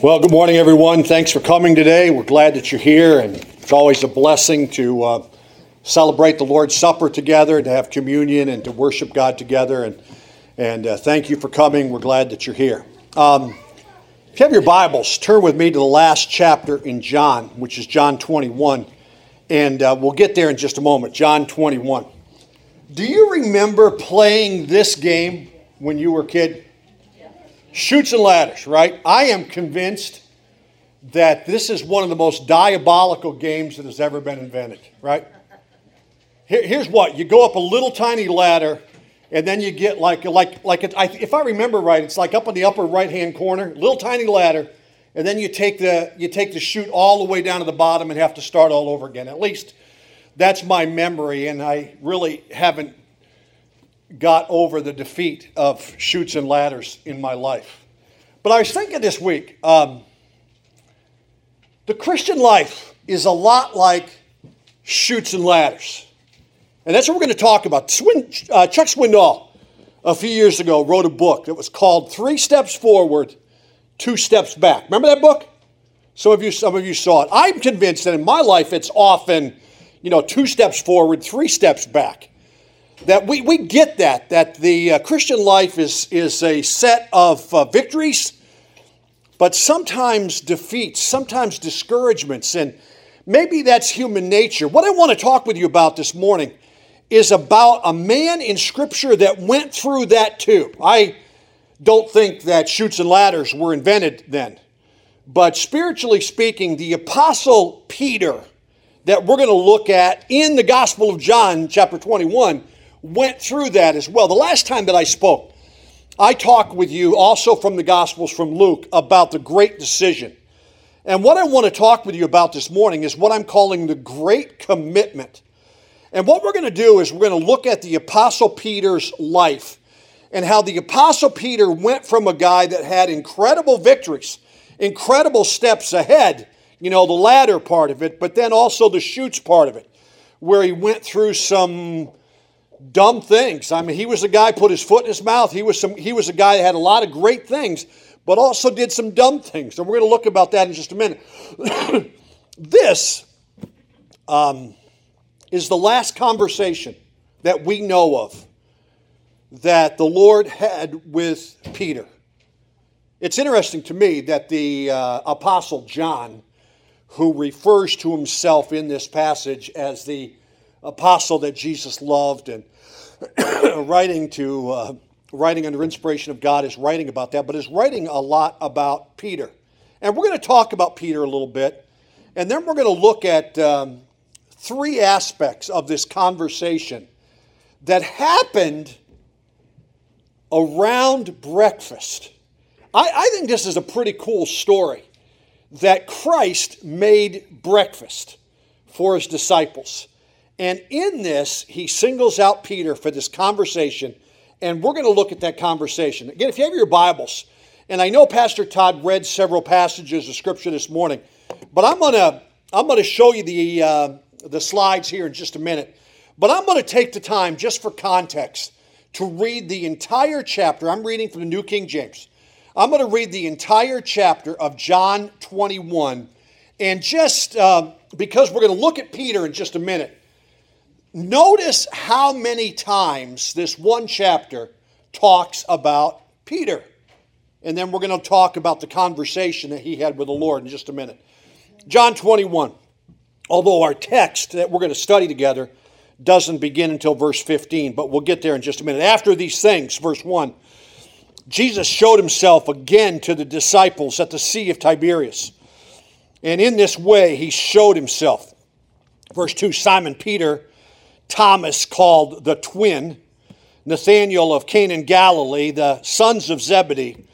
Well, good morning, everyone. Thanks for coming today. We're glad that you're here, and it's always a blessing to uh, celebrate the Lord's Supper together, to have communion, and to worship God together. And and uh, thank you for coming. We're glad that you're here. Um, if you have your Bibles, turn with me to the last chapter in John, which is John 21, and uh, we'll get there in just a moment. John 21. Do you remember playing this game when you were a kid? Chutes and ladders, right? I am convinced that this is one of the most diabolical games that has ever been invented, right? Here, here's what you go up a little tiny ladder, and then you get like, like, like it, I, if I remember right, it's like up in the upper right hand corner, little tiny ladder, and then you take, the, you take the chute all the way down to the bottom and have to start all over again. At least that's my memory, and I really haven't got over the defeat of chutes and ladders in my life. But I was thinking this week, um, the Christian life is a lot like chutes and ladders. And that's what we're going to talk about. Swin, uh, Chuck Swindoll, a few years ago, wrote a book that was called Three Steps Forward, Two Steps Back. Remember that book? Some of you, some of you saw it. I'm convinced that in my life, it's often, you know, two steps forward, three steps back that we, we get that, that the uh, Christian life is, is a set of uh, victories, but sometimes defeats, sometimes discouragements, and maybe that's human nature. What I want to talk with you about this morning is about a man in Scripture that went through that too. I don't think that chutes and ladders were invented then, but spiritually speaking, the Apostle Peter that we're going to look at in the Gospel of John, chapter 21 went through that as well. The last time that I spoke, I talked with you also from the Gospels from Luke about the great decision. And what I want to talk with you about this morning is what I'm calling the great commitment. And what we're going to do is we're going to look at the Apostle Peter's life and how the Apostle Peter went from a guy that had incredible victories, incredible steps ahead, you know, the ladder part of it, but then also the chutes part of it, where he went through some dumb things. I mean, he was a guy put his foot in his mouth. He was some. He was a guy that had a lot of great things, but also did some dumb things. And we're going to look about that in just a minute. this um, is the last conversation that we know of that the Lord had with Peter. It's interesting to me that the uh, Apostle John, who refers to himself in this passage as the apostle that Jesus loved and writing to uh, writing under inspiration of God is writing about that, but is writing a lot about Peter. And we're going to talk about Peter a little bit, and then we're going to look at um, three aspects of this conversation that happened around breakfast. I, I think this is a pretty cool story that Christ made breakfast for his disciples. And in this, he singles out Peter for this conversation, and we're going to look at that conversation. Again, if you have your Bibles, and I know Pastor Todd read several passages of Scripture this morning, but I'm going to I'm going to show you the uh, the slides here in just a minute. But I'm going to take the time just for context to read the entire chapter. I'm reading from the New King James. I'm going to read the entire chapter of John 21, and just uh, because we're going to look at Peter in just a minute Notice how many times this one chapter talks about Peter. And then we're going to talk about the conversation that he had with the Lord in just a minute. John 21. Although our text that we're going to study together doesn't begin until verse 15, but we'll get there in just a minute. After these things, verse 1, Jesus showed himself again to the disciples at the Sea of Tiberias. And in this way, he showed himself. Verse 2 Simon Peter Thomas called the twin, Nathanael of Cana Galilee, the sons of Zebedee,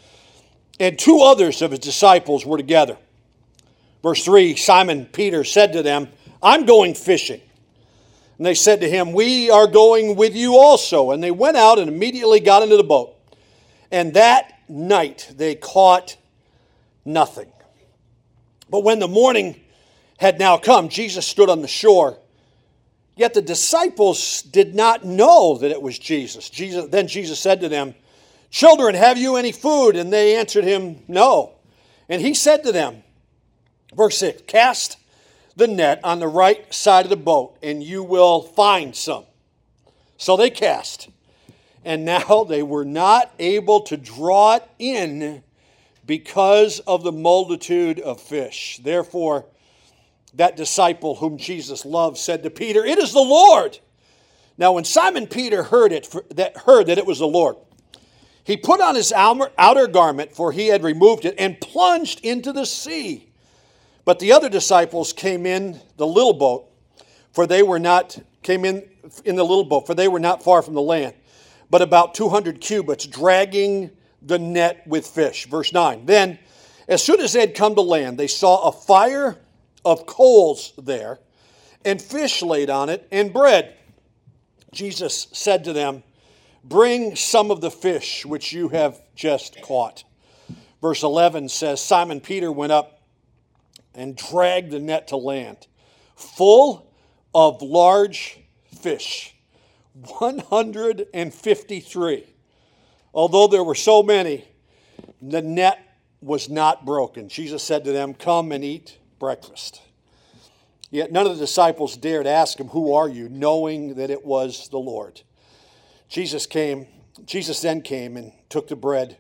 and two others of his disciples were together. Verse 3 Simon Peter said to them, I'm going fishing. And they said to him, We are going with you also. And they went out and immediately got into the boat. And that night they caught nothing. But when the morning had now come, Jesus stood on the shore Yet the disciples did not know that it was Jesus. Jesus. Then Jesus said to them, Children, have you any food? And they answered him, No. And he said to them, verse 6 Cast the net on the right side of the boat, and you will find some. So they cast. And now they were not able to draw it in because of the multitude of fish. Therefore, that disciple whom Jesus loved said to Peter, It is the Lord. Now, when Simon Peter heard it, that heard that it was the Lord, he put on his outer garment, for he had removed it, and plunged into the sea. But the other disciples came in the little boat, for they were not came in in the little boat, for they were not far from the land, but about 200 cubits, dragging the net with fish. Verse 9. Then, as soon as they had come to land, they saw a fire of coals there, and fish laid on it, and bread. Jesus said to them, Bring some of the fish which you have just caught. Verse 11 says Simon Peter went up and dragged the net to land, full of large fish 153. Although there were so many, the net was not broken. Jesus said to them, Come and eat breakfast. Yet none of the disciples dared ask him, Who are you? knowing that it was the Lord. Jesus came, Jesus then came and took the bread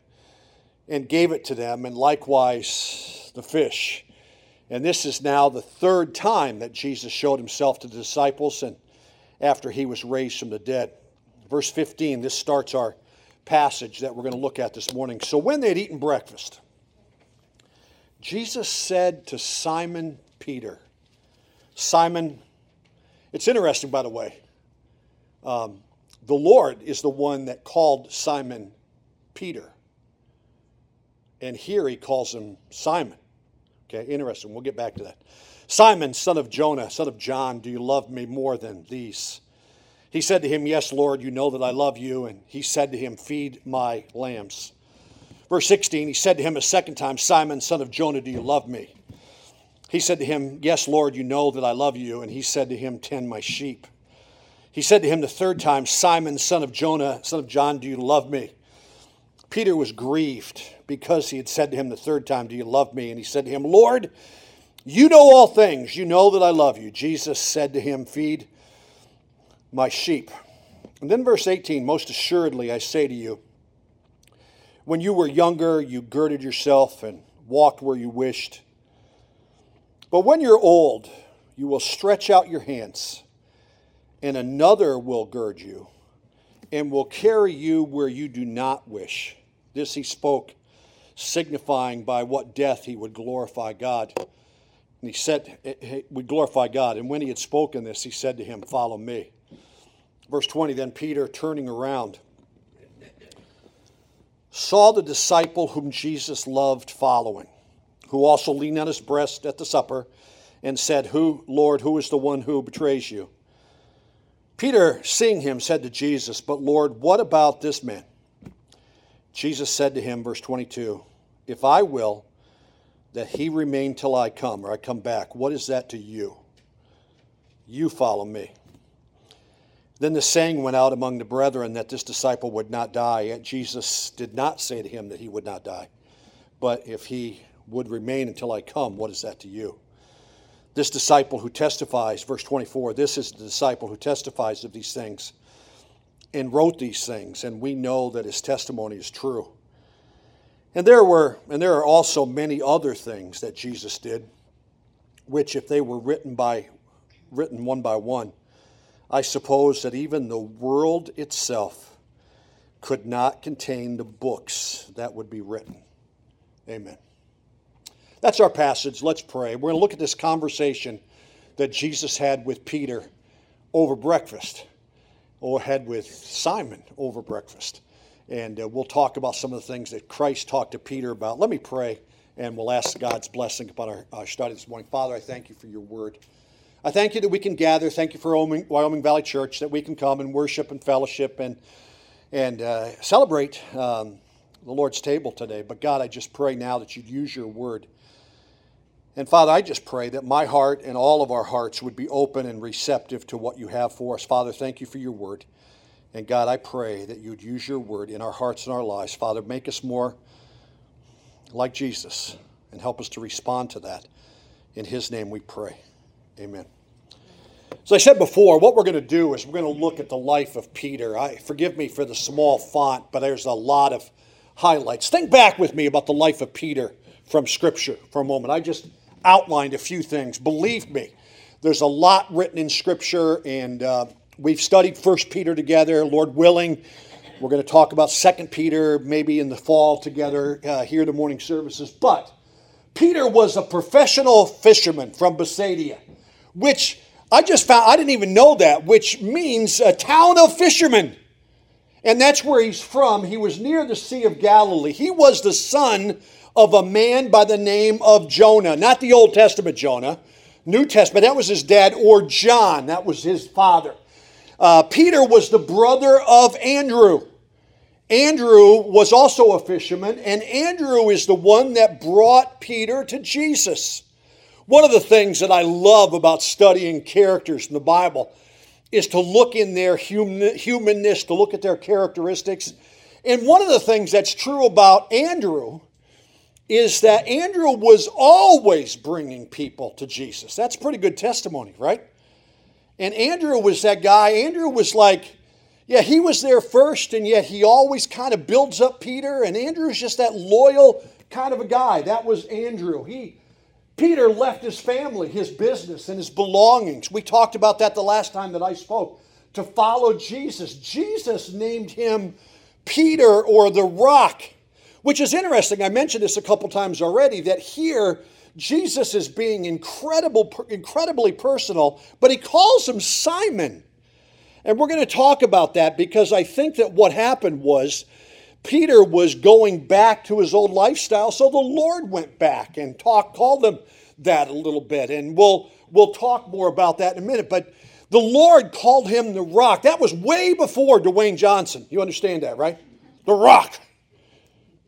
and gave it to them, and likewise the fish. And this is now the third time that Jesus showed himself to the disciples and after he was raised from the dead. Verse 15, this starts our passage that we're going to look at this morning. So when they had eaten breakfast, Jesus said to Simon Peter, Simon, it's interesting, by the way. Um, the Lord is the one that called Simon Peter. And here he calls him Simon. Okay, interesting. We'll get back to that. Simon, son of Jonah, son of John, do you love me more than these? He said to him, Yes, Lord, you know that I love you. And he said to him, Feed my lambs. Verse 16, he said to him a second time, Simon, son of Jonah, do you love me? He said to him, Yes, Lord, you know that I love you. And he said to him, Tend my sheep. He said to him the third time, Simon, son of Jonah, son of John, do you love me? Peter was grieved because he had said to him the third time, Do you love me? And he said to him, Lord, you know all things. You know that I love you. Jesus said to him, Feed my sheep. And then verse 18, Most assuredly I say to you, when you were younger, you girded yourself and walked where you wished. But when you're old, you will stretch out your hands, and another will gird you and will carry you where you do not wish. This he spoke, signifying by what death he would glorify God. And he said, eh, would glorify God. And when he had spoken this, he said to him, Follow me. Verse 20 Then Peter, turning around, saw the disciple whom Jesus loved following, who also leaned on his breast at the supper and said, Who, Lord, who is the one who betrays you? Peter, seeing him, said to Jesus, But Lord, what about this man? Jesus said to him, verse 22, If I will that he remain till I come, or I come back, what is that to you? You follow me. Then the saying went out among the brethren that this disciple would not die. Yet Jesus did not say to him that he would not die. But if he would remain until I come, what is that to you? This disciple who testifies, verse 24, this is the disciple who testifies of these things and wrote these things, and we know that his testimony is true. And there were, and there are also many other things that Jesus did, which, if they were written by written one by one, I suppose that even the world itself could not contain the books that would be written. Amen. That's our passage. Let's pray. We're going to look at this conversation that Jesus had with Peter over breakfast, or had with Simon over breakfast. And uh, we'll talk about some of the things that Christ talked to Peter about. Let me pray, and we'll ask God's blessing upon our, our study this morning. Father, I thank you for your word. I thank you that we can gather. Thank you for Wyoming, Valley Church, that we can come and worship and fellowship and, and uh, celebrate um, the Lord's table today. But God, I just pray now that you'd use your word. And Father, I just pray that my heart and all of our hearts would be open and receptive to what you have for us. Father, thank you for your word. And God, I pray that you'd use your word in our hearts and our lives. Father, make us more like Jesus and help us to respond to that. In His name we pray. Amen. As I said before, what we're going to do is we're going to look at the life of Peter. I forgive me for the small font, but there's a lot of highlights. Think back with me about the life of Peter from Scripture for a moment. I just outlined a few things. Believe me, there's a lot written in Scripture, and uh, we've studied First Peter together. Lord willing, we're going to talk about Second Peter maybe in the fall together uh, here in the morning services. But Peter was a professional fisherman from Bethsaida, which I just found, I didn't even know that, which means a town of fishermen. And that's where he's from. He was near the Sea of Galilee. He was the son of a man by the name of Jonah, not the Old Testament Jonah, New Testament. That was his dad, or John, that was his father. Uh, Peter was the brother of Andrew. Andrew was also a fisherman, and Andrew is the one that brought Peter to Jesus. One of the things that I love about studying characters in the Bible is to look in their human, humanness, to look at their characteristics. And one of the things that's true about Andrew is that Andrew was always bringing people to Jesus. That's pretty good testimony, right? And Andrew was that guy. Andrew was like, yeah, he was there first, and yet he always kind of builds up Peter. And Andrew's just that loyal kind of a guy. That was Andrew. He Peter left his family, his business, and his belongings. We talked about that the last time that I spoke to follow Jesus. Jesus named him Peter or the rock, which is interesting. I mentioned this a couple times already that here Jesus is being incredible, incredibly personal, but he calls him Simon. And we're going to talk about that because I think that what happened was Peter was going back to his old lifestyle, so the Lord went back and talked, called him that a little bit. And we'll, we'll talk more about that in a minute. But the Lord called him the rock. That was way before Dwayne Johnson. You understand that, right? The rock.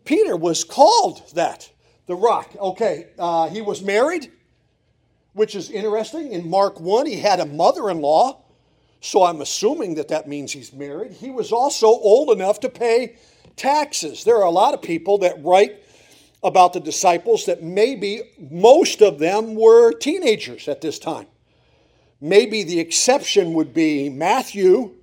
Peter was called that, the rock. Okay, uh, he was married, which is interesting. In Mark 1, he had a mother in law. So I'm assuming that that means he's married. He was also old enough to pay taxes. There are a lot of people that write about the disciples that maybe most of them were teenagers at this time. Maybe the exception would be Matthew,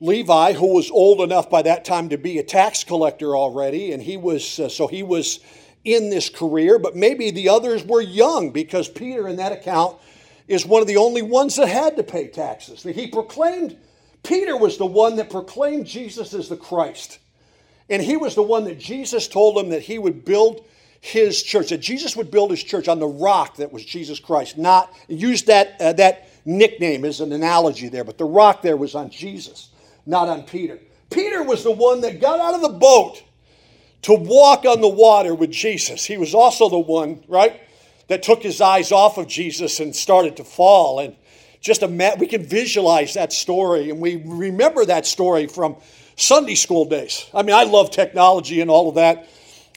Levi, who was old enough by that time to be a tax collector already, and he was uh, so he was in this career, but maybe the others were young because Peter, in that account, is one of the only ones that had to pay taxes. That he proclaimed, Peter was the one that proclaimed Jesus as the Christ. And he was the one that Jesus told him that he would build his church, that Jesus would build his church on the rock that was Jesus Christ. Not use that, uh, that nickname as an analogy there, but the rock there was on Jesus, not on Peter. Peter was the one that got out of the boat to walk on the water with Jesus. He was also the one, right, that took his eyes off of Jesus and started to fall. And just a we can visualize that story, and we remember that story from Sunday school days. I mean, I love technology and all of that.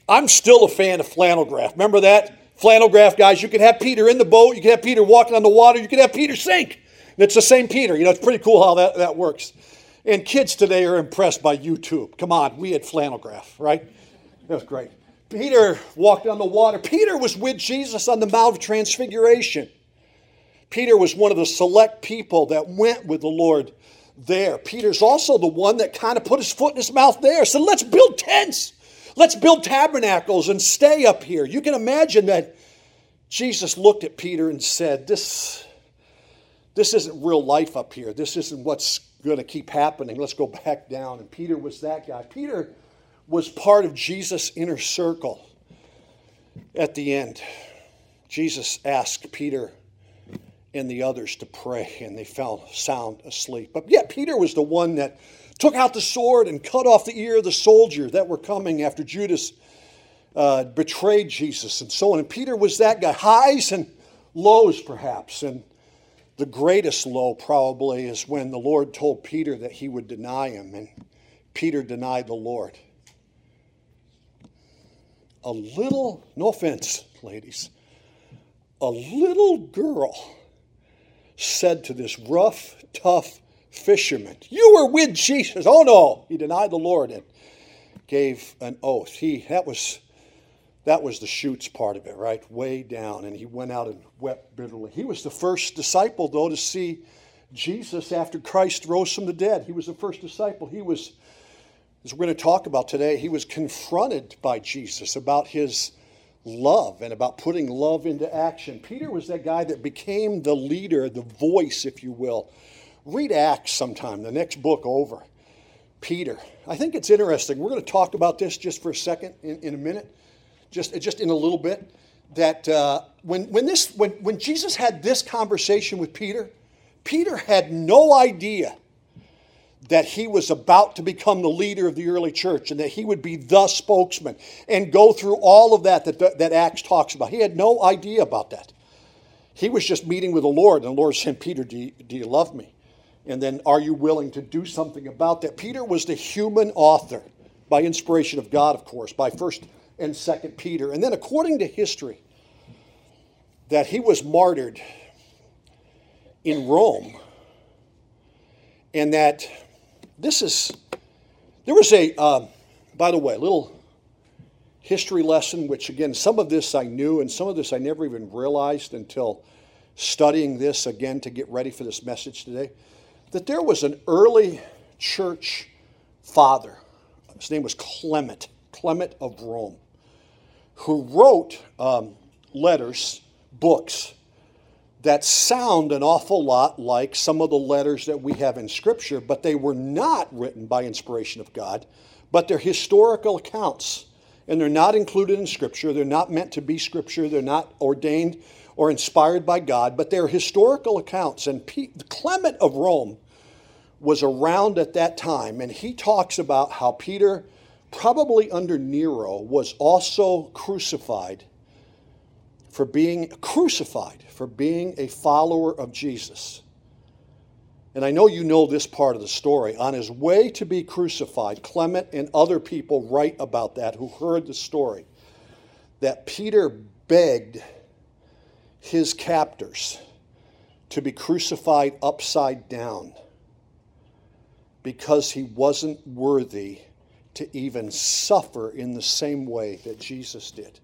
I'm still a fan of flannel graph. Remember that? Flannel graph, guys. You can have Peter in the boat, you can have Peter walking on the water, you can have Peter sink. And it's the same Peter. You know, it's pretty cool how that, that works. And kids today are impressed by YouTube. Come on, we had flannel graph, right? That was great. Peter walked on the water. Peter was with Jesus on the Mount of Transfiguration. Peter was one of the select people that went with the Lord there. Peter's also the one that kind of put his foot in his mouth there. Said, let's build tents. Let's build tabernacles and stay up here. You can imagine that Jesus looked at Peter and said, This, this isn't real life up here. This isn't what's going to keep happening. Let's go back down. And Peter was that guy. Peter was part of Jesus' inner circle at the end. Jesus asked Peter, and the others to pray, and they fell sound asleep. But yet, Peter was the one that took out the sword and cut off the ear of the soldier that were coming after Judas uh, betrayed Jesus and so on. And Peter was that guy, highs and lows, perhaps. And the greatest low, probably, is when the Lord told Peter that he would deny him, and Peter denied the Lord. A little, no offense, ladies, a little girl said to this rough, tough fisherman, You were with Jesus. Oh no, he denied the Lord and gave an oath. He that was That was the chutes part of it, right? Way down. And he went out and wept bitterly. He was the first disciple, though, to see Jesus after Christ rose from the dead. He was the first disciple. He was, as we're going to talk about today, he was confronted by Jesus about his love and about putting love into action. Peter was that guy that became the leader, the voice, if you will. Read Acts sometime, the next book over. Peter. I think it's interesting. We're going to talk about this just for a second in, in a minute, just, just in a little bit. That uh, when, when, this, when, when Jesus had this conversation with Peter, Peter had no idea that he was about to become the leader of the early church and that he would be the spokesman and go through all of that that, that Acts talks about. He had no idea about that. He was just meeting with the Lord, and the Lord said, Peter, do you, do you love me? And then, are you willing to do something about that? Peter was the human author, by inspiration of God, of course, by 1st and 2nd Peter. And then, according to history, that he was martyred in Rome, and that this is, there was a, uh, by the way, a little history lesson, which again, some of this I knew, and some of this I never even realized until studying this again to get ready for this message today, that there was an early church father. His name was Clement, Clement of Rome, who wrote um, letters, books that sound an awful lot like some of the letters that we have in Scripture, but they were not written by inspiration of God, but they're historical accounts. And they're not included in Scripture. They're not meant to be Scripture. They're not ordained or inspired by God, but they're historical accounts. And Clement of Rome was around at that time, and he talks about how Peter, probably under Nero, was also crucified for being crucified, for being a follower of Jesus. And I know you know this part of the story. On his way to be crucified, Clement and other people write about that who heard the story that Peter begged his captors to be crucified upside down because he wasn't worthy to even suffer in the same way that Jesus did.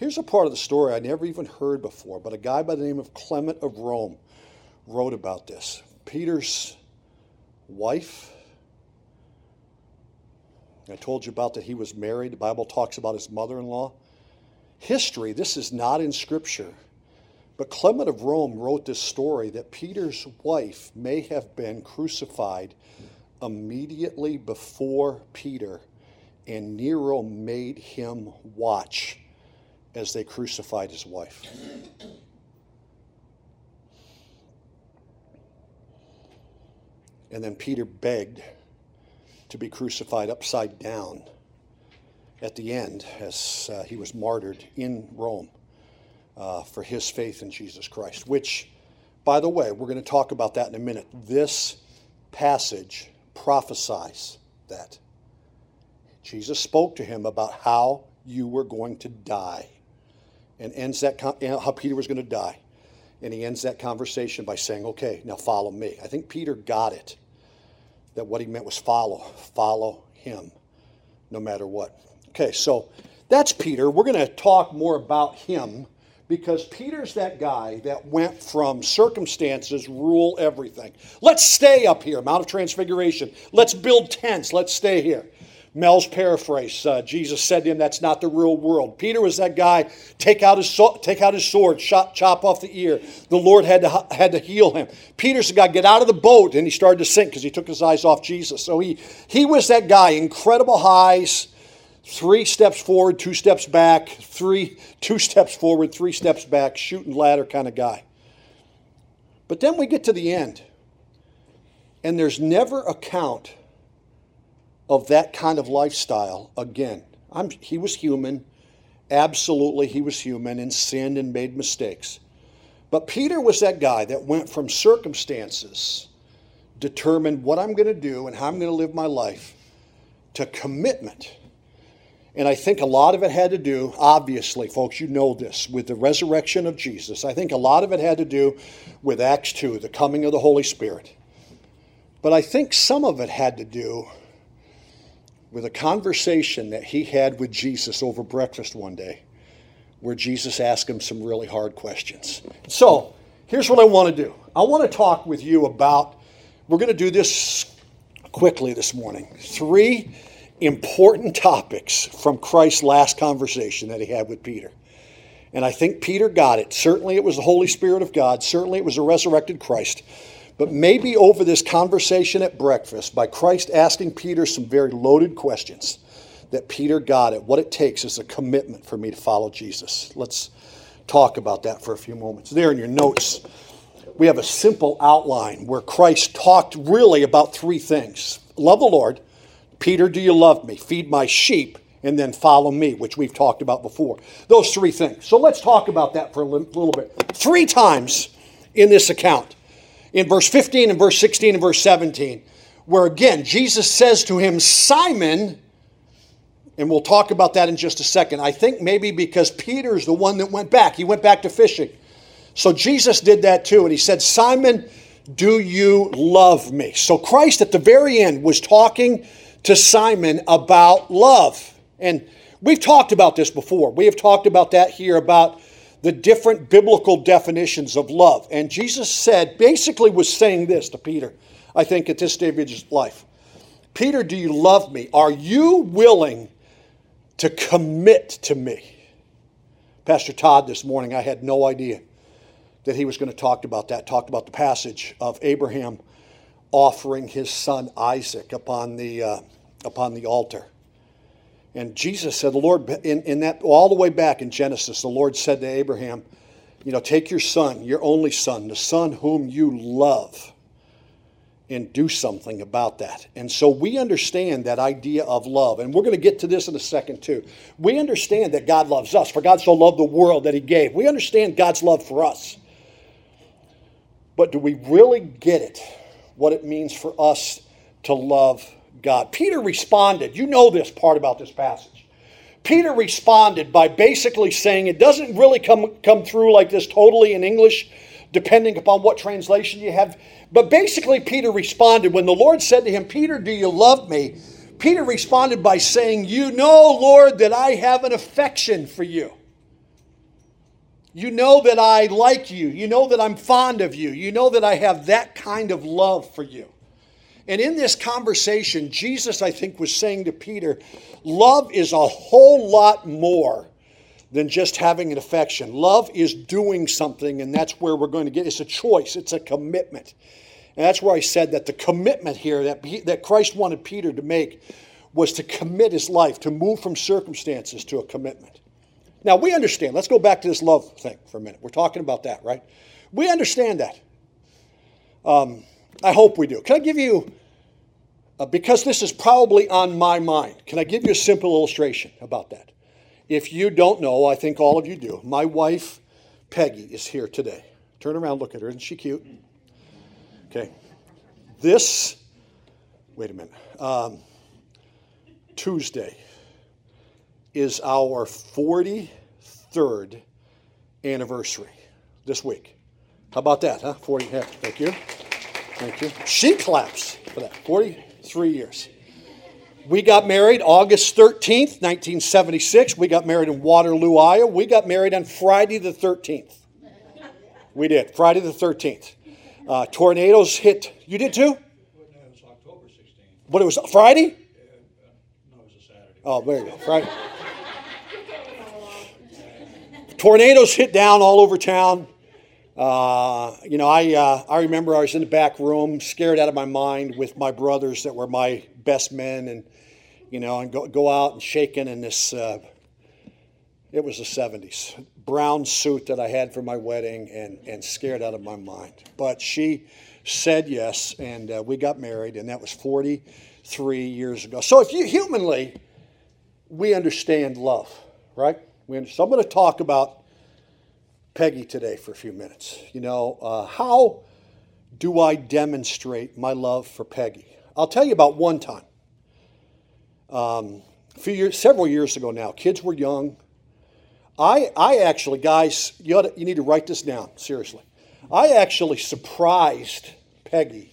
Here's a part of the story I never even heard before, but a guy by the name of Clement of Rome wrote about this. Peter's wife, I told you about that he was married. The Bible talks about his mother in law. History, this is not in Scripture, but Clement of Rome wrote this story that Peter's wife may have been crucified immediately before Peter, and Nero made him watch as they crucified his wife. And then Peter begged to be crucified upside down at the end as uh, he was martyred in Rome uh, for his faith in Jesus Christ, which, by the way, we're going to talk about that in a minute. This passage prophesies that. Jesus spoke to him about how you were going to die and ends that, how Peter was going to die. And he ends that conversation by saying, Okay, now follow me. I think Peter got it that what he meant was follow, follow him, no matter what. Okay, so that's Peter. We're going to talk more about him because Peter's that guy that went from circumstances rule everything. Let's stay up here, Mount of Transfiguration. Let's build tents. Let's stay here. Mel's paraphrase, uh, Jesus said to him, That's not the real world. Peter was that guy, take out his, so- take out his sword, chop, chop off the ear. The Lord had to, had to heal him. Peter's the guy, get out of the boat, and he started to sink because he took his eyes off Jesus. So he, he was that guy, incredible highs, three steps forward, two steps back, three, two steps forward, three steps back, shooting ladder kind of guy. But then we get to the end, and there's never a count of that kind of lifestyle again. I'm, he was human. Absolutely, he was human and sinned and made mistakes. But Peter was that guy that went from circumstances, determined what I'm going to do and how I'm going to live my life, to commitment. And I think a lot of it had to do, obviously, folks, you know this, with the resurrection of Jesus. I think a lot of it had to do with Acts 2, the coming of the Holy Spirit. But I think some of it had to do with a conversation that he had with Jesus over breakfast one day. where Jesus asked him some really hard questions. So, here's what I want to do I want to talk with you about, we're going to do this quickly this morning. Three important topics from Christ's last conversation that he had with Peter. And I think Peter got it. Certainly it was the Holy Spirit of God. Certainly it was the resurrected Christ. But maybe over this conversation at breakfast, by Christ asking Peter some very loaded questions, that Peter got it. What it takes is a commitment for me to follow Jesus. Let's talk about that for a few moments. There in your notes, we have a simple outline where Christ talked really about three things love the Lord. Peter, do you love me? Feed my sheep and then follow me, which we've talked about before. Those three things. So let's talk about that for a little bit. Three times in this account, in verse 15 and verse 16 and verse 17, where again, Jesus says to him, Simon, and we'll talk about that in just a second. I think maybe because Peter's the one that went back, he went back to fishing. So Jesus did that too, and he said, Simon, do you love me? So Christ at the very end was talking to Simon about love. And we've talked about this before. We have talked about that here about the different biblical definitions of love. And Jesus said, basically, was saying this to Peter, I think, at this stage of his life Peter, do you love me? Are you willing to commit to me? Pastor Todd this morning, I had no idea that he was going to talk about that, talked about the passage of Abraham offering his son Isaac upon the, uh, upon the altar. And Jesus said, the Lord, in, in that, all the way back in Genesis, the Lord said to Abraham, you know, take your son, your only son, the son whom you love, and do something about that. And so we understand that idea of love. And we're going to get to this in a second, too. We understand that God loves us, for God so loved the world that he gave. We understand God's love for us. But do we really get it, what it means for us to love God. Peter responded. You know this part about this passage. Peter responded by basically saying it doesn't really come, come through like this totally in English, depending upon what translation you have. But basically, Peter responded when the Lord said to him, Peter, do you love me? Peter responded by saying, You know, Lord, that I have an affection for you. You know that I like you. You know that I'm fond of you. You know that I have that kind of love for you. And in this conversation, Jesus, I think, was saying to Peter, love is a whole lot more than just having an affection. Love is doing something, and that's where we're going to get. It's a choice, it's a commitment. And that's where I said that the commitment here that, that Christ wanted Peter to make was to commit his life, to move from circumstances to a commitment. Now, we understand. Let's go back to this love thing for a minute. We're talking about that, right? We understand that. Um, I hope we do. Can I give you uh, because this is probably on my mind, can I give you a simple illustration about that? If you don't know, I think all of you do. My wife, Peggy, is here today. Turn around, look at her. Isn't she cute? Okay. This, wait a minute, um, Tuesday is our 43rd anniversary this week. How about that, huh? 40, yeah, thank you. Thank you. She claps for that. 40 three years. We got married August 13th, 1976. We got married in Waterloo, Iowa. We got married on Friday the 13th. We did, Friday the 13th. Uh, tornadoes hit. You did too? But it was Friday? no, it was a Saturday. Oh, there you go. Friday. Tornadoes hit down all over town. Uh, you know, I, uh, I remember I was in the back room, scared out of my mind with my brothers that were my best men, and, you know, and go, go out and shaking in this, uh, it was the 70s, brown suit that I had for my wedding and, and scared out of my mind. But she said yes, and uh, we got married, and that was 43 years ago. So if you humanly, we understand love, right? We so I'm going to talk about Peggy today for a few minutes. You know, uh, how do I demonstrate my love for Peggy? I'll tell you about one time. Um, few years, several years ago now, kids were young. I, I actually, guys, you, to, you need to write this down, seriously. I actually surprised Peggy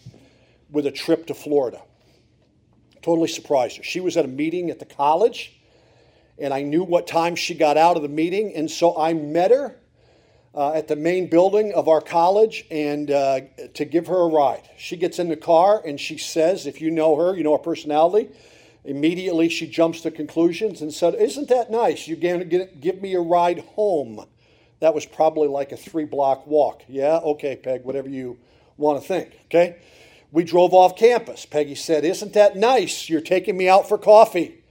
with a trip to Florida. Totally surprised her. She was at a meeting at the college, and I knew what time she got out of the meeting, and so I met her uh, at the main building of our college and uh, to give her a ride. She gets in the car and she says, if you know her, you know her personality. Immediately she jumps to conclusions and said, Isn't that nice? You're going to give me a ride home. That was probably like a three block walk. Yeah, okay, Peg, whatever you want to think. Okay? We drove off campus. Peggy said, Isn't that nice? You're taking me out for coffee.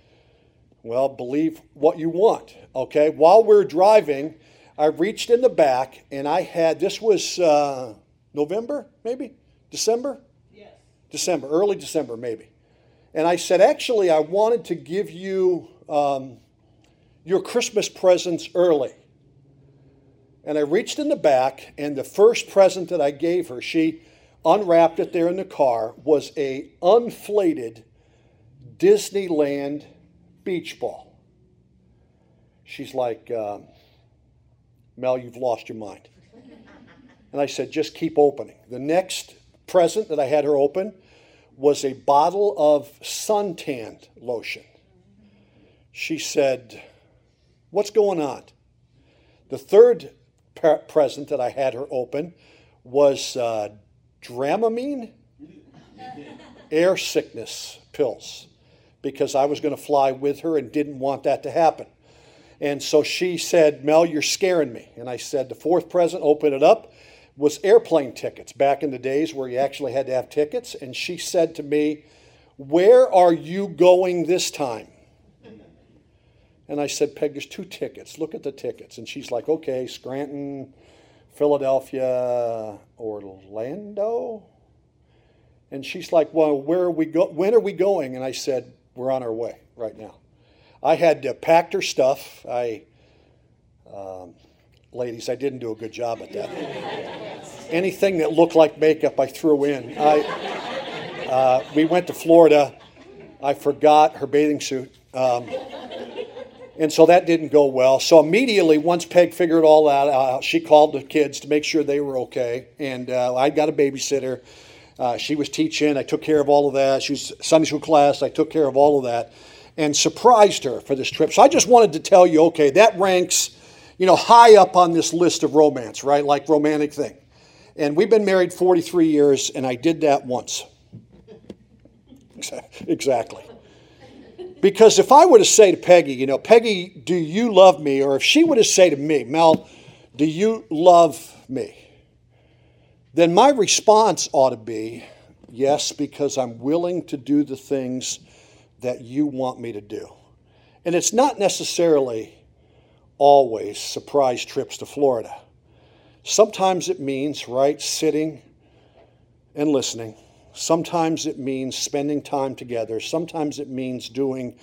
Well, believe what you want. Okay? While we're driving, I reached in the back and I had, this was uh, November, maybe? December? Yes. December, early December, maybe. And I said, actually, I wanted to give you um, your Christmas presents early. And I reached in the back, and the first present that I gave her, she unwrapped it there in the car, was a unflated Disneyland beach ball. She's like, um, Mel, you've lost your mind. And I said, just keep opening. The next present that I had her open was a bottle of suntan lotion. She said, What's going on? The third present that I had her open was uh, Dramamine air sickness pills because I was going to fly with her and didn't want that to happen. And so she said, Mel, you're scaring me. And I said, The fourth present, open it up, was airplane tickets back in the days where you actually had to have tickets. And she said to me, Where are you going this time? And I said, Peg, there's two tickets. Look at the tickets. And she's like, Okay, Scranton, Philadelphia, Orlando. And she's like, Well, where are we go- when are we going? And I said, We're on our way right now. I had uh, packed her stuff. I, um, ladies, I didn't do a good job at that. Anything that looked like makeup, I threw in. I, uh, we went to Florida. I forgot her bathing suit. Um, and so that didn't go well. So immediately, once Peg figured all that out, she called the kids to make sure they were okay. And uh, I got a babysitter. Uh, she was teaching. I took care of all of that. She was Sunday school class. I took care of all of that and surprised her for this trip. So I just wanted to tell you, okay, that ranks, you know, high up on this list of romance, right? Like romantic thing. And we've been married 43 years, and I did that once. exactly. Because if I were to say to Peggy, you know, Peggy, do you love me? Or if she were to say to me, Mel, do you love me? Then my response ought to be, yes, because I'm willing to do the things that you want me to do. And it's not necessarily always surprise trips to Florida. Sometimes it means, right, sitting and listening. Sometimes it means spending time together. Sometimes it means doing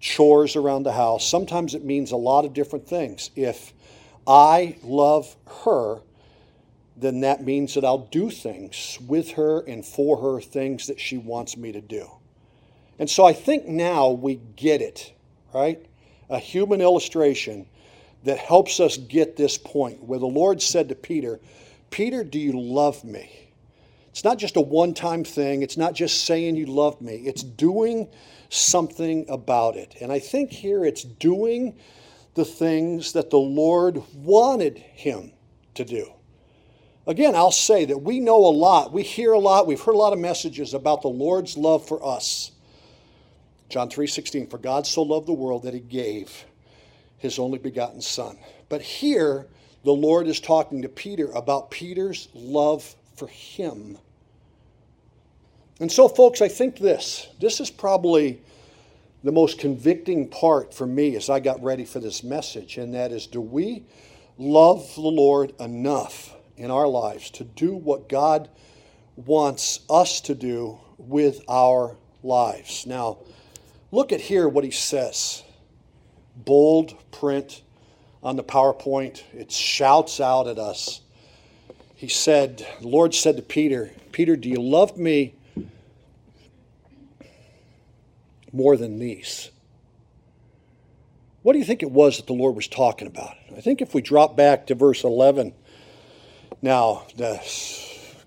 chores around the house. Sometimes it means a lot of different things. If I love her, then that means that I'll do things with her and for her, things that she wants me to do. And so I think now we get it, right? A human illustration that helps us get this point where the Lord said to Peter, Peter, do you love me? It's not just a one time thing, it's not just saying you love me, it's doing something about it. And I think here it's doing the things that the Lord wanted him to do. Again, I'll say that we know a lot, we hear a lot, we've heard a lot of messages about the Lord's love for us. John 3:16 for God so loved the world that he gave his only begotten son. But here the Lord is talking to Peter about Peter's love for him. And so folks, I think this this is probably the most convicting part for me as I got ready for this message and that is do we love the Lord enough in our lives to do what God wants us to do with our lives. Now, Look at here what he says. Bold print on the PowerPoint. It shouts out at us. He said, the Lord said to Peter, Peter, do you love me more than these? What do you think it was that the Lord was talking about? I think if we drop back to verse 11, now, the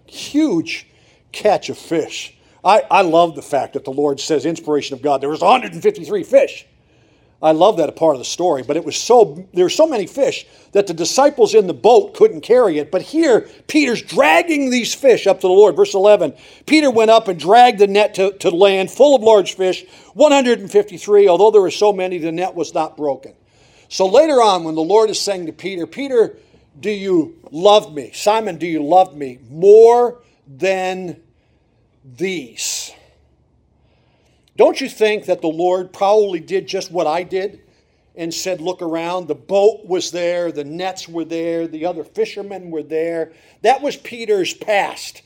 huge catch of fish I, I love the fact that the Lord says, inspiration of God, there was 153 fish. I love that part of the story, but it was so there were so many fish that the disciples in the boat couldn't carry it. But here, Peter's dragging these fish up to the Lord. Verse 11 Peter went up and dragged the net to, to land full of large fish, 153. Although there were so many, the net was not broken. So later on, when the Lord is saying to Peter, Peter, do you love me? Simon, do you love me more than these? Don't you think that the Lord probably did just what I did and said, Look around? The boat was there, the nets were there, the other fishermen were there. That was Peter's past.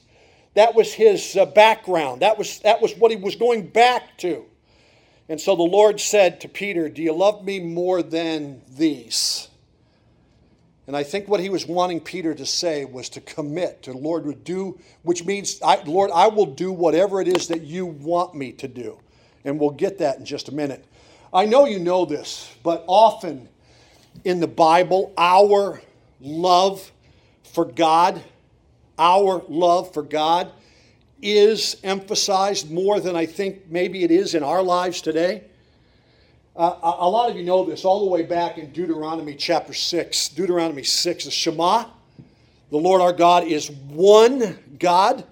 That was his uh, background. That was, that was what he was going back to. And so the Lord said to Peter, Do you love me more than these? And I think what he was wanting Peter to say was to commit to Lord would do, which means, I, Lord, I will do whatever it is that you want me to do and we'll get that in just a minute. I know you know this, but often in the Bible, our love for God, our love for God is emphasized more than I think maybe it is in our lives today. Uh, a lot of you know this all the way back in Deuteronomy chapter 6. Deuteronomy 6, the Shema, the Lord our God is one God.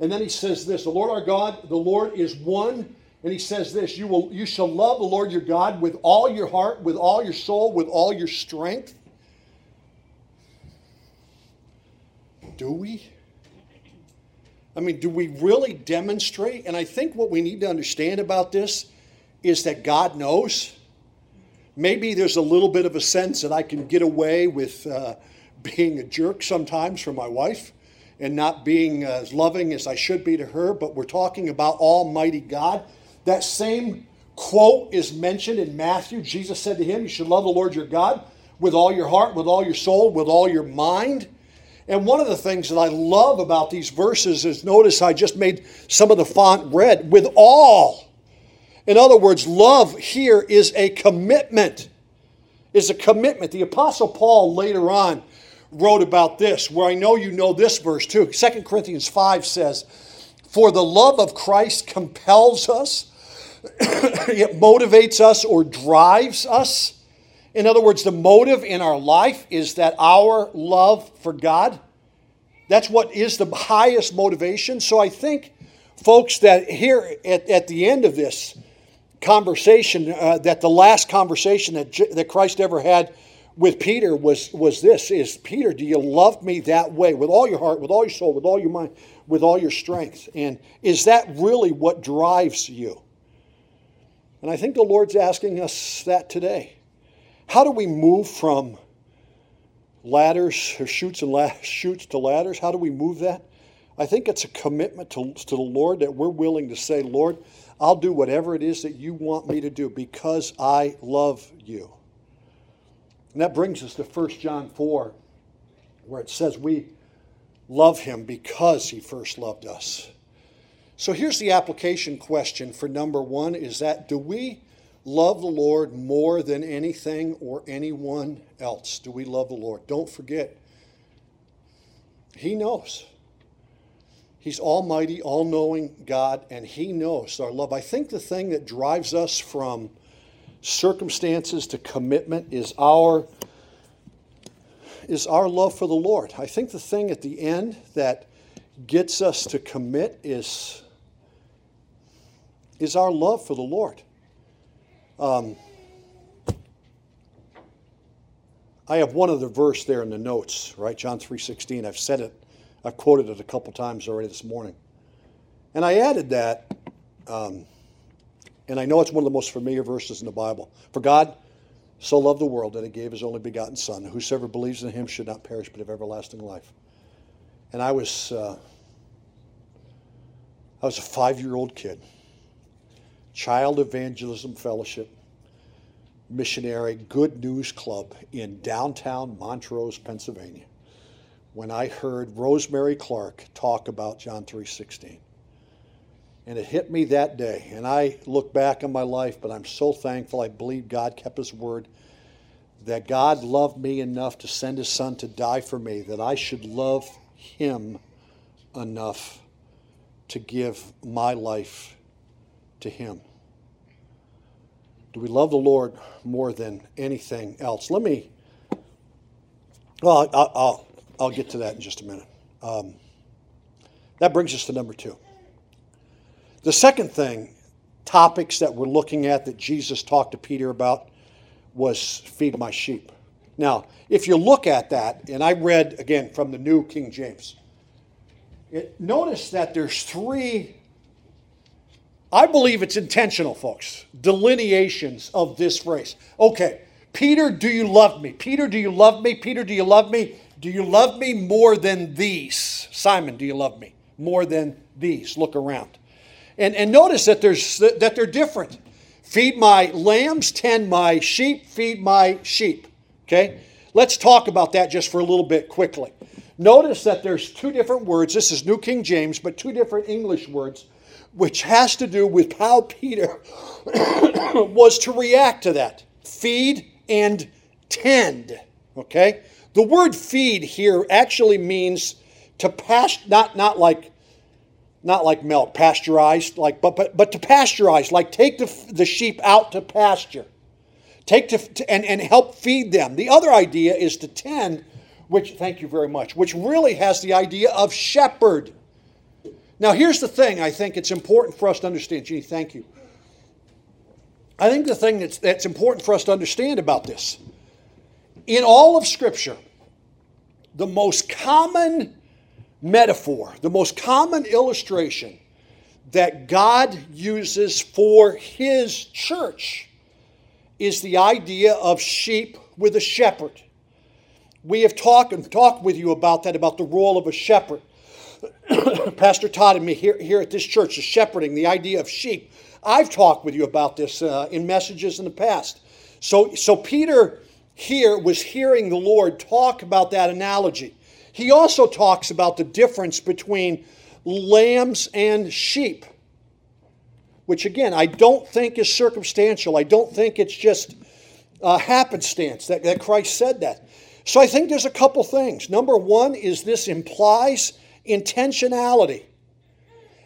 And then he says this the Lord our God, the Lord is one and he says this you, will, you shall love the Lord your God with all your heart, with all your soul, with all your strength. Do we? I mean, do we really demonstrate? And I think what we need to understand about this is that God knows. Maybe there's a little bit of a sense that I can get away with uh, being a jerk sometimes for my wife and not being as loving as I should be to her, but we're talking about Almighty God that same quote is mentioned in Matthew. Jesus said to him, You should love the Lord your God with all your heart, with all your soul, with all your mind. And one of the things that I love about these verses is notice I just made some of the font red with all. In other words, love here is a commitment. Is a commitment. The Apostle Paul later on wrote about this, where I know you know this verse too. 2 Corinthians 5 says, For the love of Christ compels us it motivates us or drives us. In other words, the motive in our life is that our love for God. That's what is the highest motivation. So I think, folks, that here at, at the end of this conversation, uh, that the last conversation that, that Christ ever had with Peter was, was this is Peter, do you love me that way with all your heart, with all your soul, with all your mind, with all your strength? And is that really what drives you? And I think the Lord's asking us that today. How do we move from ladders or chutes and chutes to ladders? How do we move that? I think it's a commitment to, to the Lord that we're willing to say, Lord, I'll do whatever it is that you want me to do because I love you. And that brings us to 1 John 4, where it says we love him because he first loved us. So here's the application question for number one is that do we love the Lord more than anything or anyone else? Do we love the Lord? Don't forget, He knows. He's almighty, all knowing God, and He knows our love. I think the thing that drives us from circumstances to commitment is our is our love for the Lord. I think the thing at the end that gets us to commit is is our love for the Lord. Um, I have one other verse there in the notes, right? John 3.16. I've said it. I've quoted it a couple times already this morning. And I added that, um, and I know it's one of the most familiar verses in the Bible. For God so loved the world that he gave his only begotten Son. Whosoever believes in him should not perish but have everlasting life. And I was, uh, I was a five-year-old kid. Child Evangelism Fellowship Missionary Good News Club in downtown Montrose, Pennsylvania, when I heard Rosemary Clark talk about John 3:16. And it hit me that day. And I look back on my life, but I'm so thankful I believe God kept his word that God loved me enough to send his son to die for me, that I should love him enough to give my life to Him. Do we love the Lord more than anything else? Let me, well, I'll, I'll, I'll get to that in just a minute. Um, that brings us to number two. The second thing, topics that we're looking at that Jesus talked to Peter about was feed my sheep. Now, if you look at that, and I read again from the New King James, it, notice that there's three, I believe it's intentional, folks, delineations of this phrase. Okay, Peter, do you love me? Peter, do you love me? Peter, do you love me? Do you love me more than these? Simon, do you love me more than these? Look around. And, and notice that, there's, that they're different. Feed my lambs, tend my sheep, feed my sheep. Okay? Let's talk about that just for a little bit quickly. Notice that there's two different words. This is New King James, but two different English words, which has to do with how Peter was to react to that. Feed and tend. Okay? The word feed here actually means to pass, not, not like not like milk, pasteurized, like, but, but, but to pasteurize, like take the, the sheep out to pasture. Take to, to, and, and help feed them. The other idea is to tend, which, thank you very much, which really has the idea of shepherd. Now, here's the thing I think it's important for us to understand. Gee, thank you. I think the thing that's, that's important for us to understand about this in all of Scripture, the most common metaphor, the most common illustration that God uses for his church is the idea of sheep with a shepherd. We have talked and talked with you about that, about the role of a shepherd. Pastor Todd and me here, here at this church is shepherding, the idea of sheep. I've talked with you about this uh, in messages in the past. So, so Peter here was hearing the Lord talk about that analogy. He also talks about the difference between lambs and sheep, which again, I don't think is circumstantial. I don't think it's just uh, happenstance that, that Christ said that. So I think there's a couple things. Number one is this implies intentionality,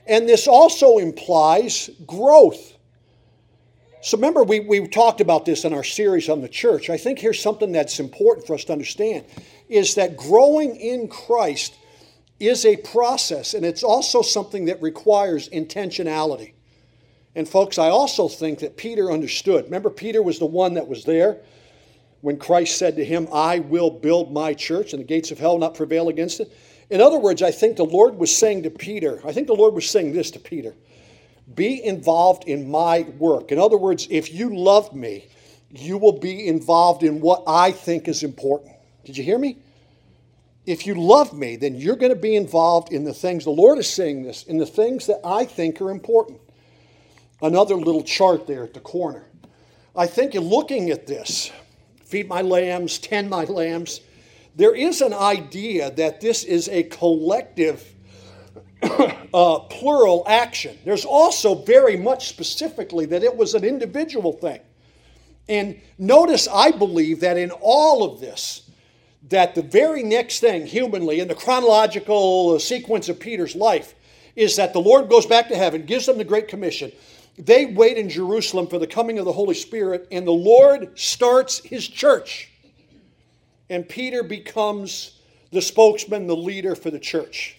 and this also implies growth. So remember, we, we talked about this in our series on the church. I think here's something that's important for us to understand is that growing in Christ is a process, and it's also something that requires intentionality. And, folks, I also think that Peter understood. Remember, Peter was the one that was there when Christ said to him, I will build my church, and the gates of hell will not prevail against it. In other words, I think the Lord was saying to Peter, I think the Lord was saying this to Peter be involved in my work. In other words, if you love me, you will be involved in what I think is important. Did you hear me? If you love me, then you're going to be involved in the things, the Lord is saying this, in the things that I think are important. Another little chart there at the corner. I think in looking at this, feed my lambs, tend my lambs, there is an idea that this is a collective, uh, plural action. There's also very much specifically that it was an individual thing. And notice, I believe that in all of this, that the very next thing humanly in the chronological sequence of Peter's life is that the Lord goes back to heaven, gives them the Great Commission. They wait in Jerusalem for the coming of the Holy Spirit, and the Lord starts his church. And Peter becomes the spokesman, the leader for the church.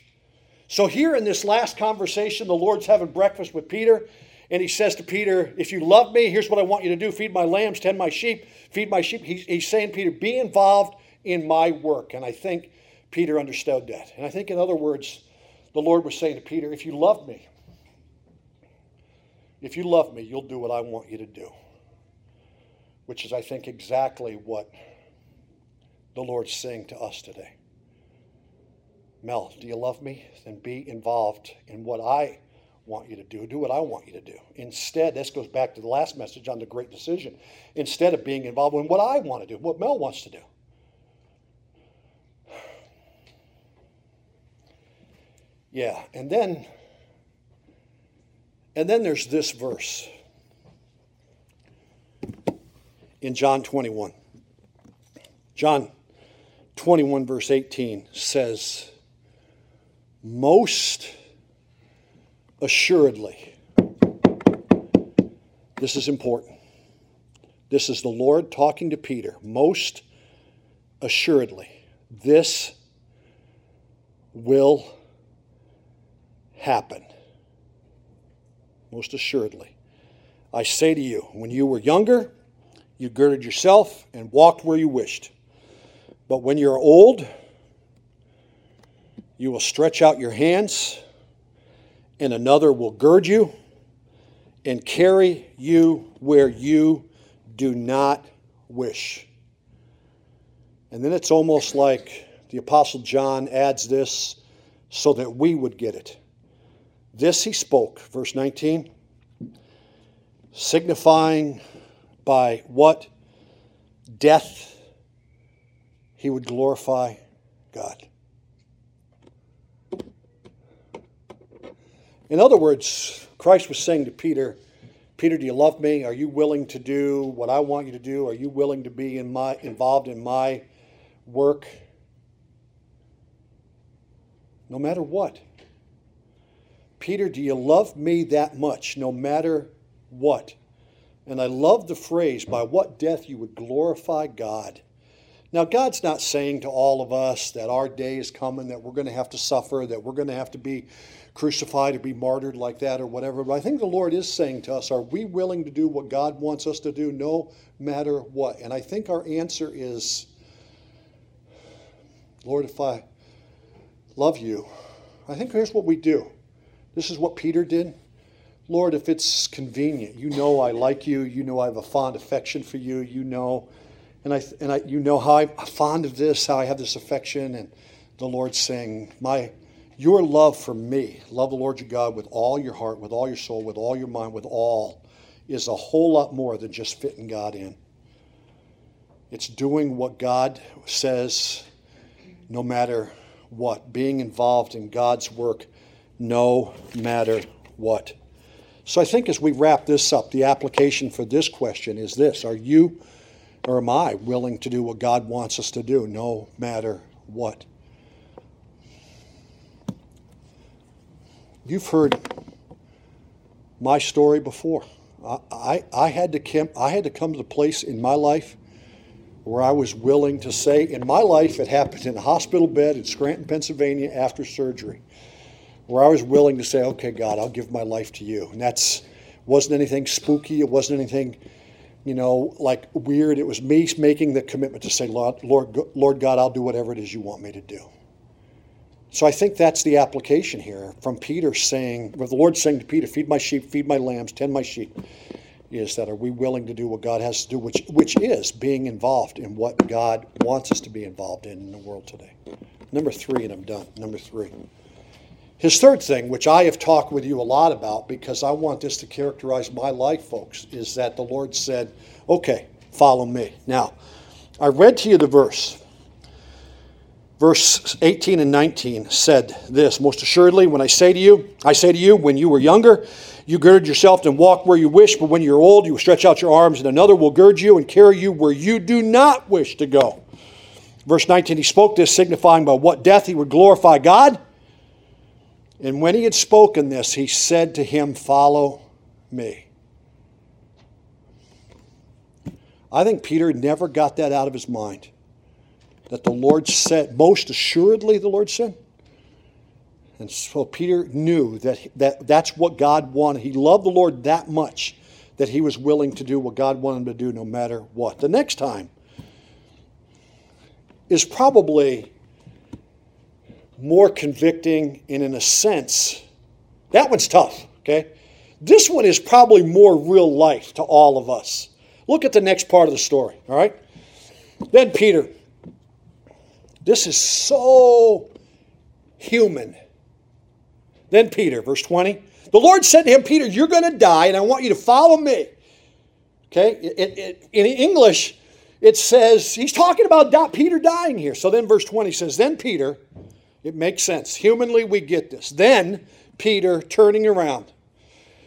So, here in this last conversation, the Lord's having breakfast with Peter, and he says to Peter, If you love me, here's what I want you to do feed my lambs, tend my sheep, feed my sheep. He's, saying, Peter, be involved in my work. And I think Peter understood that. And I think, in other words, the Lord was saying to Peter, if you love me, if you love me, you'll do what I want you to do. Which is, I think, exactly what the Lord's saying to us today. Mel, do you love me? Then be involved in what I want you to do. Do what I want you to do. Instead, this goes back to the last message on the great decision. Instead of being involved in what I want to do, what Mel wants to do. Yeah, and then and then there's this verse in John 21. John 21 verse 18 says most assuredly this is important This is the Lord talking to Peter. Most assuredly, this will happen. Most assuredly. I say to you, when you were younger, you girded yourself and walked where you wished. But when you're old, you will stretch out your hands, and another will gird you and carry you where you do not wish. And then it's almost like the Apostle John adds this so that we would get it. This he spoke, verse 19, signifying by what death he would glorify God. In other words, Christ was saying to Peter, Peter, do you love me? Are you willing to do what I want you to do? Are you willing to be in my, involved in my work? No matter what. Peter, do you love me that much, no matter what? And I love the phrase, by what death you would glorify God. Now, God's not saying to all of us that our day is coming, that we're going to have to suffer, that we're going to have to be crucified or be martyred like that or whatever. But I think the Lord is saying to us, are we willing to do what God wants us to do no matter what? And I think our answer is, Lord, if I love you, I think here's what we do. This is what Peter did. Lord, if it's convenient, you know I like you, you know I have a fond affection for you, you know, and I and I you know how I'm fond of this, how I have this affection, and the Lord saying, My your love for me, love the Lord your God with all your heart, with all your soul, with all your mind, with all, is a whole lot more than just fitting God in. It's doing what God says no matter what, being involved in God's work no matter what. So I think as we wrap this up, the application for this question is this Are you or am I willing to do what God wants us to do no matter what? You've heard my story before. I, I, I, had to come, I had to come to the place in my life where I was willing to say, in my life, it happened in a hospital bed in Scranton, Pennsylvania after surgery, where I was willing to say, okay, God, I'll give my life to you. And that's wasn't anything spooky. It wasn't anything, you know, like weird. It was me making the commitment to say, Lord, Lord, Lord God, I'll do whatever it is you want me to do. So I think that's the application here from Peter saying, with the Lord saying to Peter, feed my sheep, feed my lambs, tend my sheep, is that are we willing to do what God has to do, which, which is being involved in what God wants us to be involved in in the world today. Number three, and I'm done. Number three. His third thing, which I have talked with you a lot about because I want this to characterize my life, folks, is that the Lord said, okay, follow me. Now, I read to you the verse verse 18 and 19 said this most assuredly when i say to you i say to you when you were younger you girded yourself and walked where you wish but when you're old you will stretch out your arms and another will gird you and carry you where you do not wish to go verse 19 he spoke this signifying by what death he would glorify god and when he had spoken this he said to him follow me i think peter never got that out of his mind that the Lord said, most assuredly the Lord said. And so Peter knew that, that that's what God wanted. He loved the Lord that much that he was willing to do what God wanted him to do no matter what. The next time is probably more convicting and in a sense, that one's tough, okay? This one is probably more real life to all of us. Look at the next part of the story, all right? Then Peter, this is so human. Then Peter, verse 20. The Lord said to him, Peter, you're going to die, and I want you to follow me. Okay? It, it, in English, it says, he's talking about Peter dying here. So then verse 20 says, Then Peter, it makes sense. Humanly, we get this. Then Peter, turning around,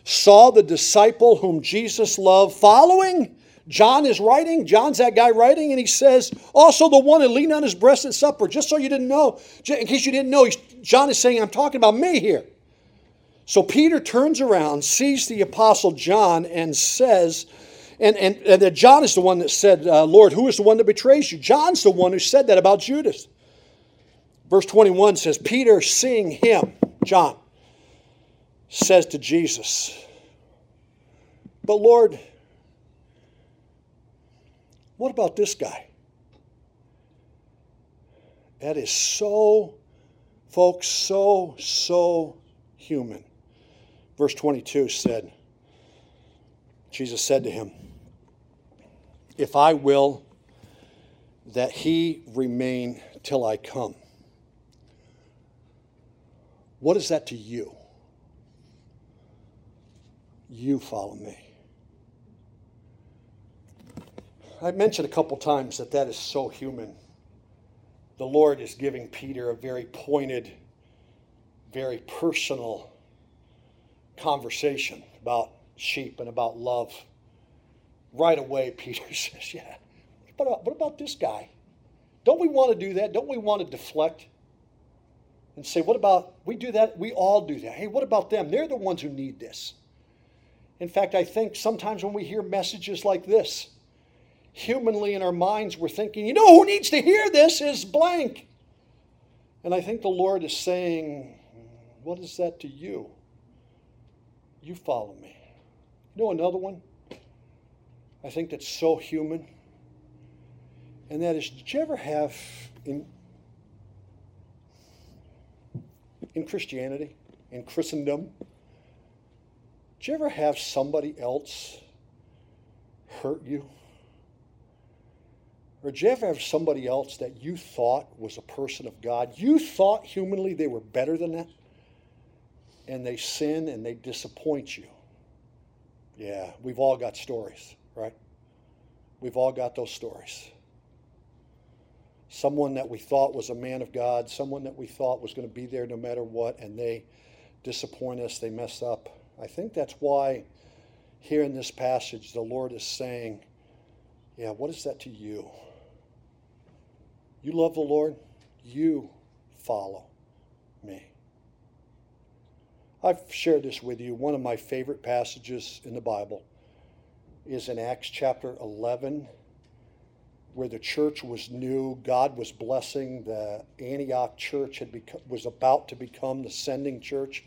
saw the disciple whom Jesus loved following John is writing, John's that guy writing, and he says, also the one who leaned on his breast at supper, just so you didn't know, in case you didn't know, John is saying, I'm talking about me here. So Peter turns around, sees the apostle John, and says, And, and, and that John is the one that said, uh, Lord, who is the one that betrays you? John's the one who said that about Judas. Verse 21 says, Peter, seeing him, John, says to Jesus, But Lord, what about this guy? That is so, folks, so, so human. Verse 22 said, Jesus said to him, If I will that he remain till I come, what is that to you? You follow me. I mentioned a couple times that that is so human. The Lord is giving Peter a very pointed, very personal conversation about sheep and about love. Right away, Peter says, Yeah, what about, uh, what about this guy? Don't we want to do that? Don't we want to deflect and say, What about, we do that? We all do that. Hey, what about them? They're the ones who need this. In fact, I think sometimes when we hear messages like this, humanly in our minds, we're thinking, you know, who needs to hear this is blank. And I think the Lord is saying, What is that to you? You follow me. You know another one? I think that's so human. And that is, did you ever have in, in Christianity, in Christendom, did you ever have somebody else hurt you? Or did you ever have somebody else that you thought was a person of God? You thought humanly they were better than that? And they sin and they disappoint you. Yeah, we've all got stories, right? We've all got those stories. Someone that we thought was a man of God, someone that we thought was going to be there no matter what, and they disappoint us, they mess up. I think that's why here in this passage the Lord is saying, Yeah, what is that to you? You love the Lord, you follow me. I've shared this with you. One of my favorite passages in the Bible is in Acts chapter 11, where the church was new. God was blessing. The Antioch church had become, was about to become the sending church.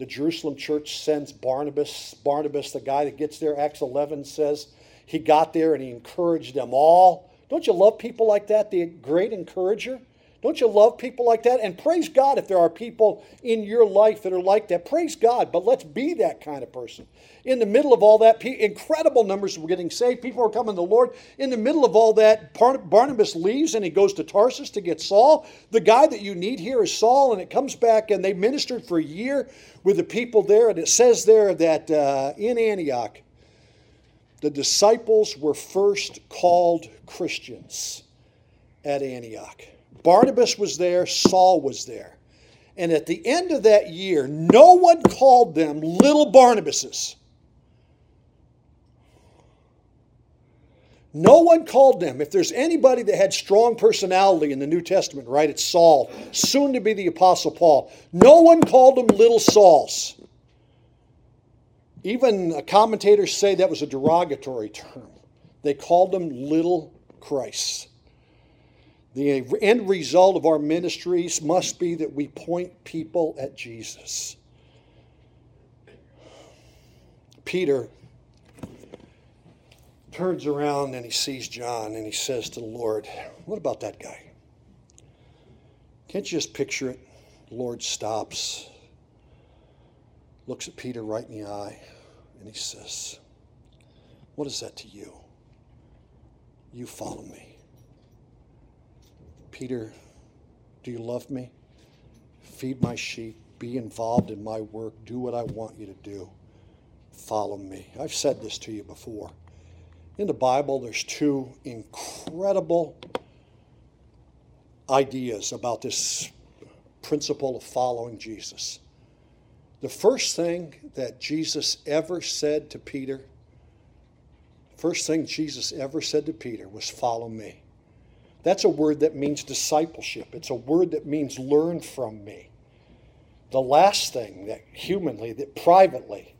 The Jerusalem church sends Barnabas. Barnabas, the guy that gets there, Acts 11 says he got there and he encouraged them all. Don't you love people like that? The great encourager? Don't you love people like that? And praise God if there are people in your life that are like that. Praise God, but let's be that kind of person. In the middle of all that, incredible numbers were getting saved. People are coming to the Lord. In the middle of all that, Barnabas leaves and he goes to Tarsus to get Saul. The guy that you need here is Saul, and it comes back, and they ministered for a year with the people there. And it says there that uh, in Antioch, the disciples were first called Christians at Antioch. Barnabas was there, Saul was there. And at the end of that year, no one called them little Barnabases. No one called them. If there's anybody that had strong personality in the New Testament, right, it's Saul, soon to be the Apostle Paul. No one called them little Sauls. Even commentators say that was a derogatory term. They called them little Christs. The end result of our ministries must be that we point people at Jesus. Peter turns around and he sees John and he says to the Lord, What about that guy? Can't you just picture it? The Lord stops, looks at Peter right in the eye, and he says, What is that to you? You follow me. Peter, do you love me? Feed my sheep, be involved in my work, do what I want you to do. Follow me. I've said this to you before. In the Bible, there's two incredible ideas about this principle of following Jesus. The first thing that Jesus ever said to Peter, first thing Jesus ever said to Peter was, Follow me. That's a word that means discipleship. It's a word that means learn from me. The last thing that humanly, that privately,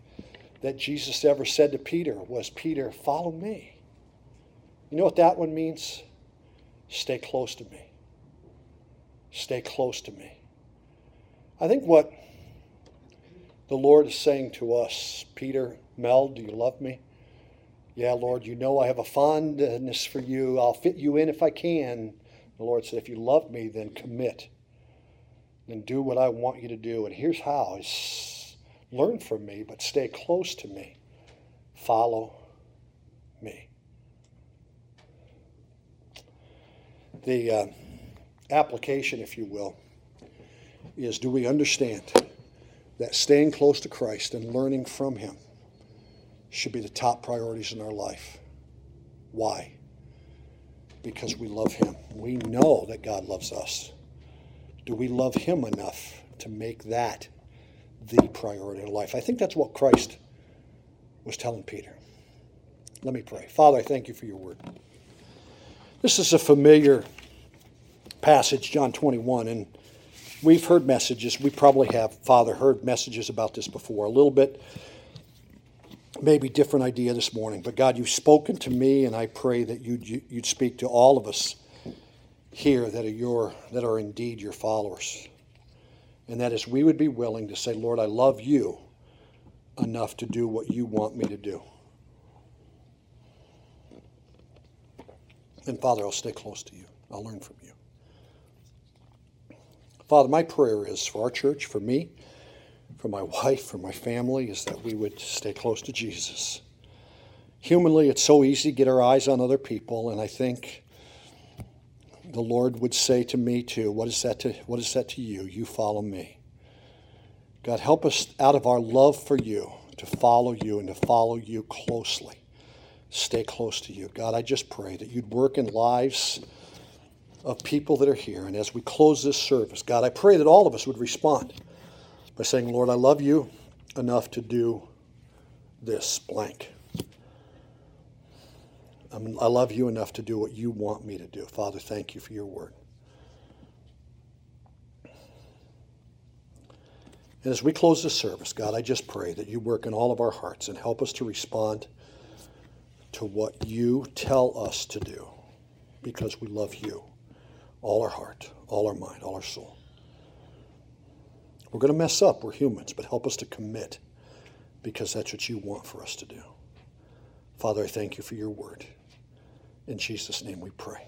that Jesus ever said to Peter was, Peter, follow me. You know what that one means? Stay close to me. Stay close to me. I think what the Lord is saying to us, Peter, Mel, do you love me? Yeah, Lord, you know I have a fondness for you. I'll fit you in if I can. The Lord said, if you love me, then commit. Then do what I want you to do. And here's how is learn from me, but stay close to me. Follow me. The uh, application, if you will, is do we understand that staying close to Christ and learning from Him should be the top priorities in our life? Why? Because we love Him. We know that God loves us. Do we love Him enough to make that the priority in life? I think that's what Christ was telling Peter. Let me pray. Father, I thank you for your word. This is a familiar passage, John 21, and we've heard messages. We probably have, Father, heard messages about this before. A little bit, maybe different idea this morning. But God, you've spoken to me, and I pray that you'd, you'd speak to all of us here that are your that are indeed your followers. And that is we would be willing to say, Lord, I love you enough to do what you want me to do. And Father, I'll stay close to you. I'll learn from you. Father, my prayer is for our church, for me, for my wife, for my family, is that we would stay close to Jesus. Humanly, it's so easy to get our eyes on other people, and I think the Lord would say to me too, what is that to, what is that to you? You follow me. God, help us out of our love for you to follow you and to follow you closely. Stay close to you. God, I just pray that you'd work in lives of people that are here. And as we close this service, God, I pray that all of us would respond by saying, Lord, I love you enough to do this blank. I love you enough to do what you want me to do. Father, thank you for your word. And as we close this service, God, I just pray that you work in all of our hearts and help us to respond to what you tell us to do because we love you all our heart, all our mind, all our soul. We're going to mess up. We're humans, but help us to commit because that's what you want for us to do. Father, I thank you for your word. In Jesus' name we pray.